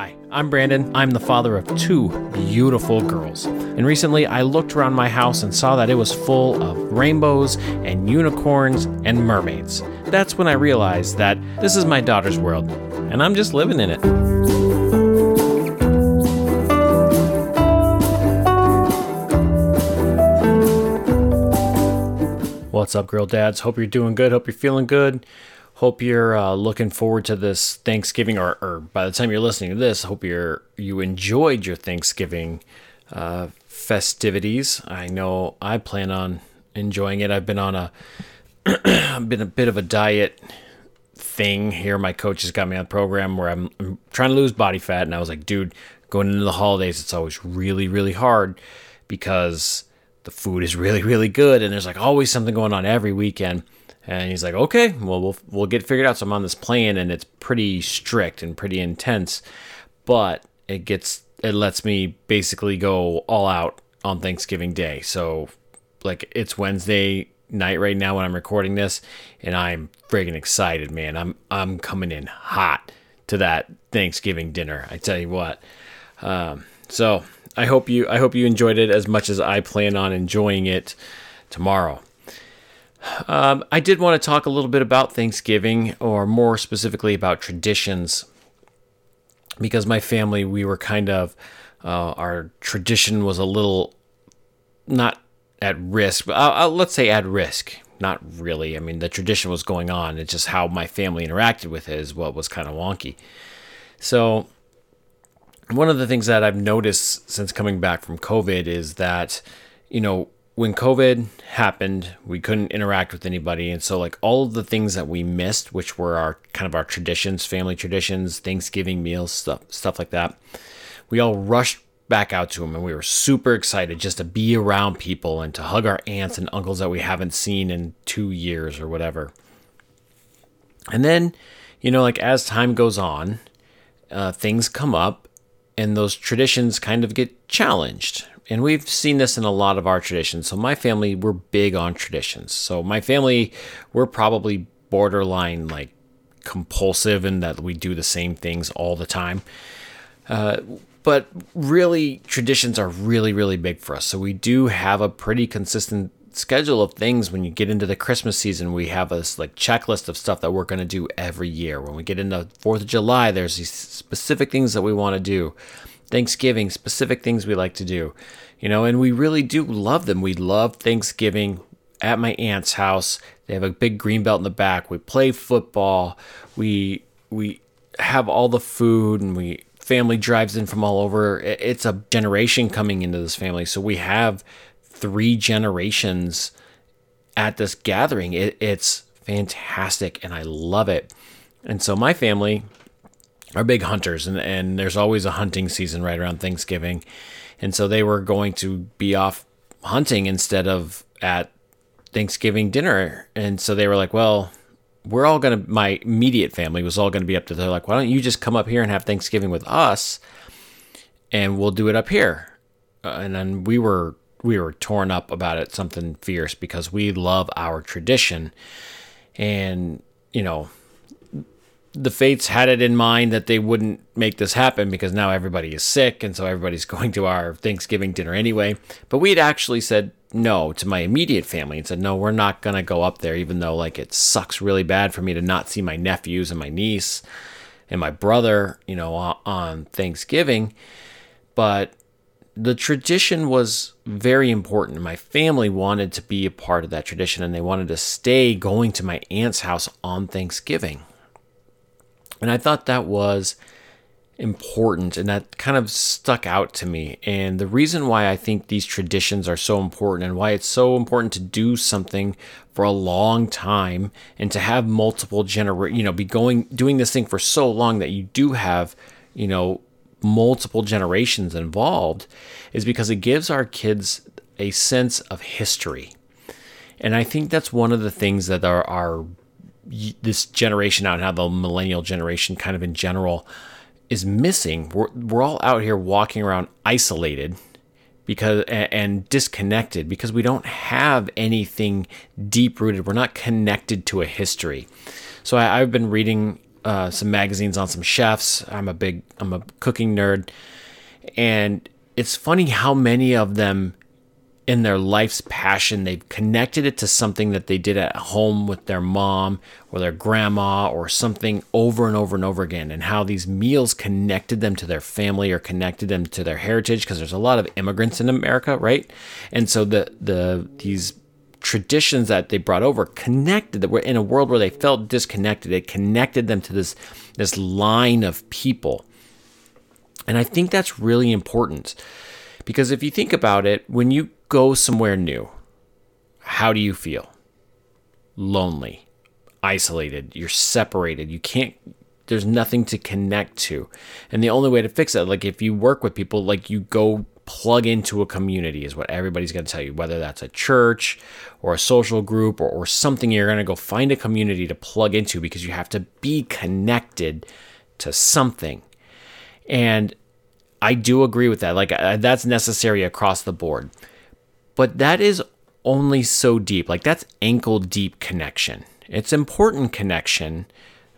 Hi, I'm Brandon. I'm the father of two beautiful girls. And recently I looked around my house and saw that it was full of rainbows and unicorns and mermaids. That's when I realized that this is my daughter's world, and I'm just living in it. What's up, girl dads? Hope you're doing good. Hope you're feeling good. Hope you're uh, looking forward to this Thanksgiving, or, or by the time you're listening to this, hope you're you enjoyed your Thanksgiving uh, festivities. I know I plan on enjoying it. I've been on a been a bit of a diet thing here. My coach has got me on a program where I'm, I'm trying to lose body fat, and I was like, dude, going into the holidays, it's always really, really hard because the food is really, really good, and there's like always something going on every weekend. And he's like, okay, well, we'll we'll get figured out. So I'm on this plan, and it's pretty strict and pretty intense, but it gets it lets me basically go all out on Thanksgiving Day. So like it's Wednesday night right now when I'm recording this, and I'm friggin' excited, man. I'm I'm coming in hot to that Thanksgiving dinner. I tell you what. Um, so I hope you I hope you enjoyed it as much as I plan on enjoying it tomorrow. Um, I did want to talk a little bit about Thanksgiving, or more specifically about traditions, because my family we were kind of uh, our tradition was a little not at risk, but I'll, I'll, let's say at risk. Not really. I mean, the tradition was going on. It's just how my family interacted with it is what was kind of wonky. So one of the things that I've noticed since coming back from COVID is that, you know, when COVID happened, we couldn't interact with anybody. And so, like, all of the things that we missed, which were our kind of our traditions, family traditions, Thanksgiving meals, stuff, stuff like that, we all rushed back out to them and we were super excited just to be around people and to hug our aunts and uncles that we haven't seen in two years or whatever. And then, you know, like, as time goes on, uh, things come up and those traditions kind of get challenged. And we've seen this in a lot of our traditions. So, my family, we're big on traditions. So, my family, we're probably borderline like compulsive in that we do the same things all the time. Uh, but really, traditions are really, really big for us. So, we do have a pretty consistent schedule of things when you get into the Christmas season. We have this like checklist of stuff that we're going to do every year. When we get into 4th of July, there's these specific things that we want to do. Thanksgiving, specific things we like to do. You know, and we really do love them. We love Thanksgiving at my aunt's house. They have a big green belt in the back. We play football. We we have all the food and we family drives in from all over. It's a generation coming into this family. So we have three generations at this gathering. It, it's fantastic and I love it. And so my family are big hunters and, and there's always a hunting season right around Thanksgiving. And so they were going to be off hunting instead of at Thanksgiving dinner. And so they were like, well, we're all going to, my immediate family was all going to be up to, they're like, why don't you just come up here and have Thanksgiving with us and we'll do it up here. Uh, and then we were we were torn up about it, something fierce, because we love our tradition. And, you know, the fates had it in mind that they wouldn't make this happen because now everybody is sick. And so everybody's going to our Thanksgiving dinner anyway. But we'd actually said no to my immediate family and said, no, we're not going to go up there, even though, like, it sucks really bad for me to not see my nephews and my niece and my brother, you know, on Thanksgiving. But the tradition was very important. My family wanted to be a part of that tradition and they wanted to stay going to my aunt's house on Thanksgiving. And I thought that was important and that kind of stuck out to me. And the reason why I think these traditions are so important and why it's so important to do something for a long time and to have multiple genera you know, be going doing this thing for so long that you do have, you know, multiple generations involved is because it gives our kids a sense of history. And I think that's one of the things that our, our this generation out and how the millennial generation kind of in general, is missing. We're, we're all out here walking around isolated because and disconnected because we don't have anything deep rooted. We're not connected to a history. So I, I've been reading uh, some magazines on some chefs. I'm a big I'm a cooking nerd, and it's funny how many of them in their life's passion they've connected it to something that they did at home with their mom or their grandma or something over and over and over again and how these meals connected them to their family or connected them to their heritage because there's a lot of immigrants in America right? And so the the these traditions that they brought over connected that were in a world where they felt disconnected it connected them to this this line of people. And i think that's really important because if you think about it when you go somewhere new how do you feel? Lonely isolated you're separated you can't there's nothing to connect to. And the only way to fix that like if you work with people like you go plug into a community is what everybody's going to tell you whether that's a church or a social group or, or something you're going to go find a community to plug into because you have to be connected to something. And i do agree with that like uh, that's necessary across the board but that is only so deep. Like that's ankle deep connection. It's important connection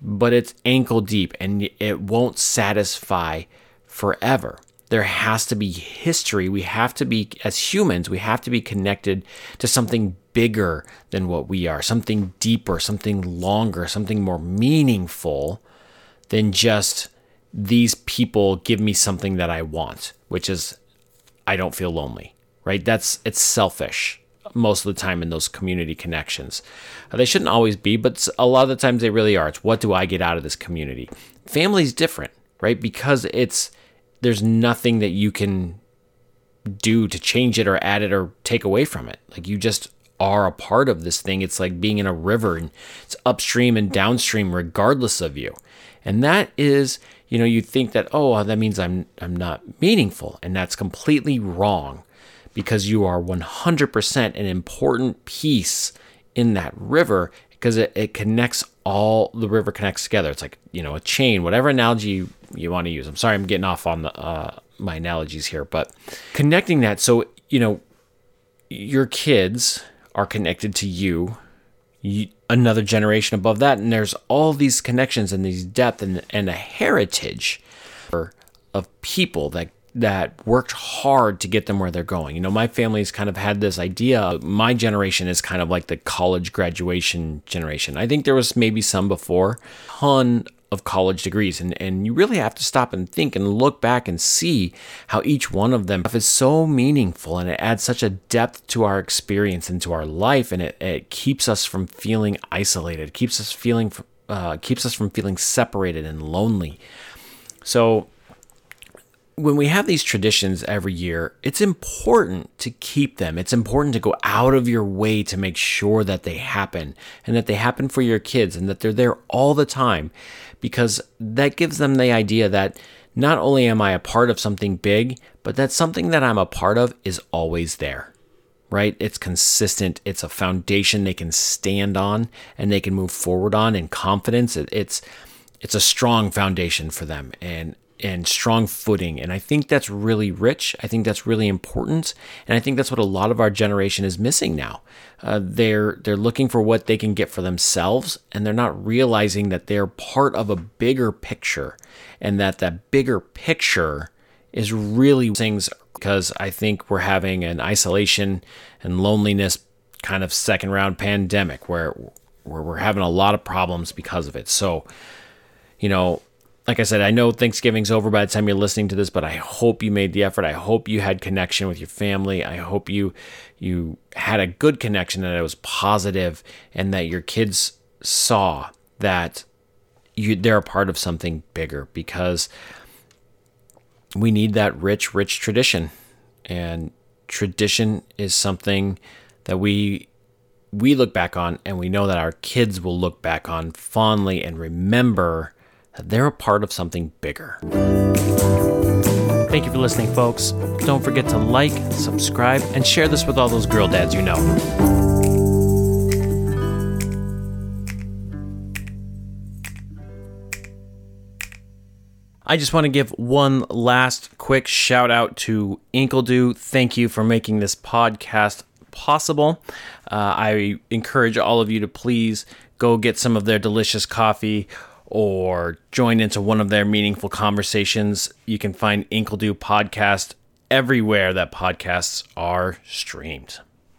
but it's ankle deep and it won't satisfy forever. There has to be history. We have to be, as humans, we have to be connected to something bigger than what we are, something deeper, something longer, something more meaningful than just these people give me something that I want, which is I don't feel lonely, right? That's it's selfish most of the time in those community connections. Uh, they shouldn't always be, but a lot of the times they really are. It's what do I get out of this community? Family's different, right? Because it's there's nothing that you can do to change it or add it or take away from it. Like you just are a part of this thing. It's like being in a river and it's upstream and downstream regardless of you. And that is, you know, you think that oh, that means I'm I'm not meaningful and that's completely wrong because you are 100% an important piece in that river because it, it connects all the river connects together. It's like, you know, a chain, whatever analogy you, you want to use. I'm sorry, I'm getting off on the, uh, my analogies here, but connecting that. So, you know, your kids are connected to you, you another generation above that. And there's all these connections and these depth and, and a heritage of people that that worked hard to get them where they're going. You know, my family's kind of had this idea. My generation is kind of like the college graduation generation. I think there was maybe some before, ton of college degrees and, and you really have to stop and think and look back and see how each one of them is so meaningful and it adds such a depth to our experience and to our life and it, it keeps us from feeling isolated keeps us feeling uh, keeps us from feeling separated and lonely so when we have these traditions every year, it's important to keep them. It's important to go out of your way to make sure that they happen and that they happen for your kids and that they're there all the time because that gives them the idea that not only am I a part of something big, but that something that I'm a part of is always there. Right? It's consistent. It's a foundation they can stand on and they can move forward on in confidence. It's it's a strong foundation for them. And and strong footing. And I think that's really rich. I think that's really important. And I think that's what a lot of our generation is missing now. Uh, they're they're looking for what they can get for themselves, and they're not realizing that they're part of a bigger picture, and that that bigger picture is really things. Because I think we're having an isolation and loneliness kind of second round pandemic where where we're having a lot of problems because of it. So, you know, like I said, I know Thanksgiving's over by the time you're listening to this, but I hope you made the effort. I hope you had connection with your family. I hope you you had a good connection and it was positive and that your kids saw that you they're a part of something bigger because we need that rich, rich tradition. And tradition is something that we we look back on and we know that our kids will look back on fondly and remember they're a part of something bigger. Thank you for listening, folks. Don't forget to like, subscribe, and share this with all those girl dads you know. I just want to give one last quick shout out to Inkledo. Thank you for making this podcast possible. Uh, I encourage all of you to please go get some of their delicious coffee or join into one of their meaningful conversations, you can find Inkledo Podcast everywhere that podcasts are streamed.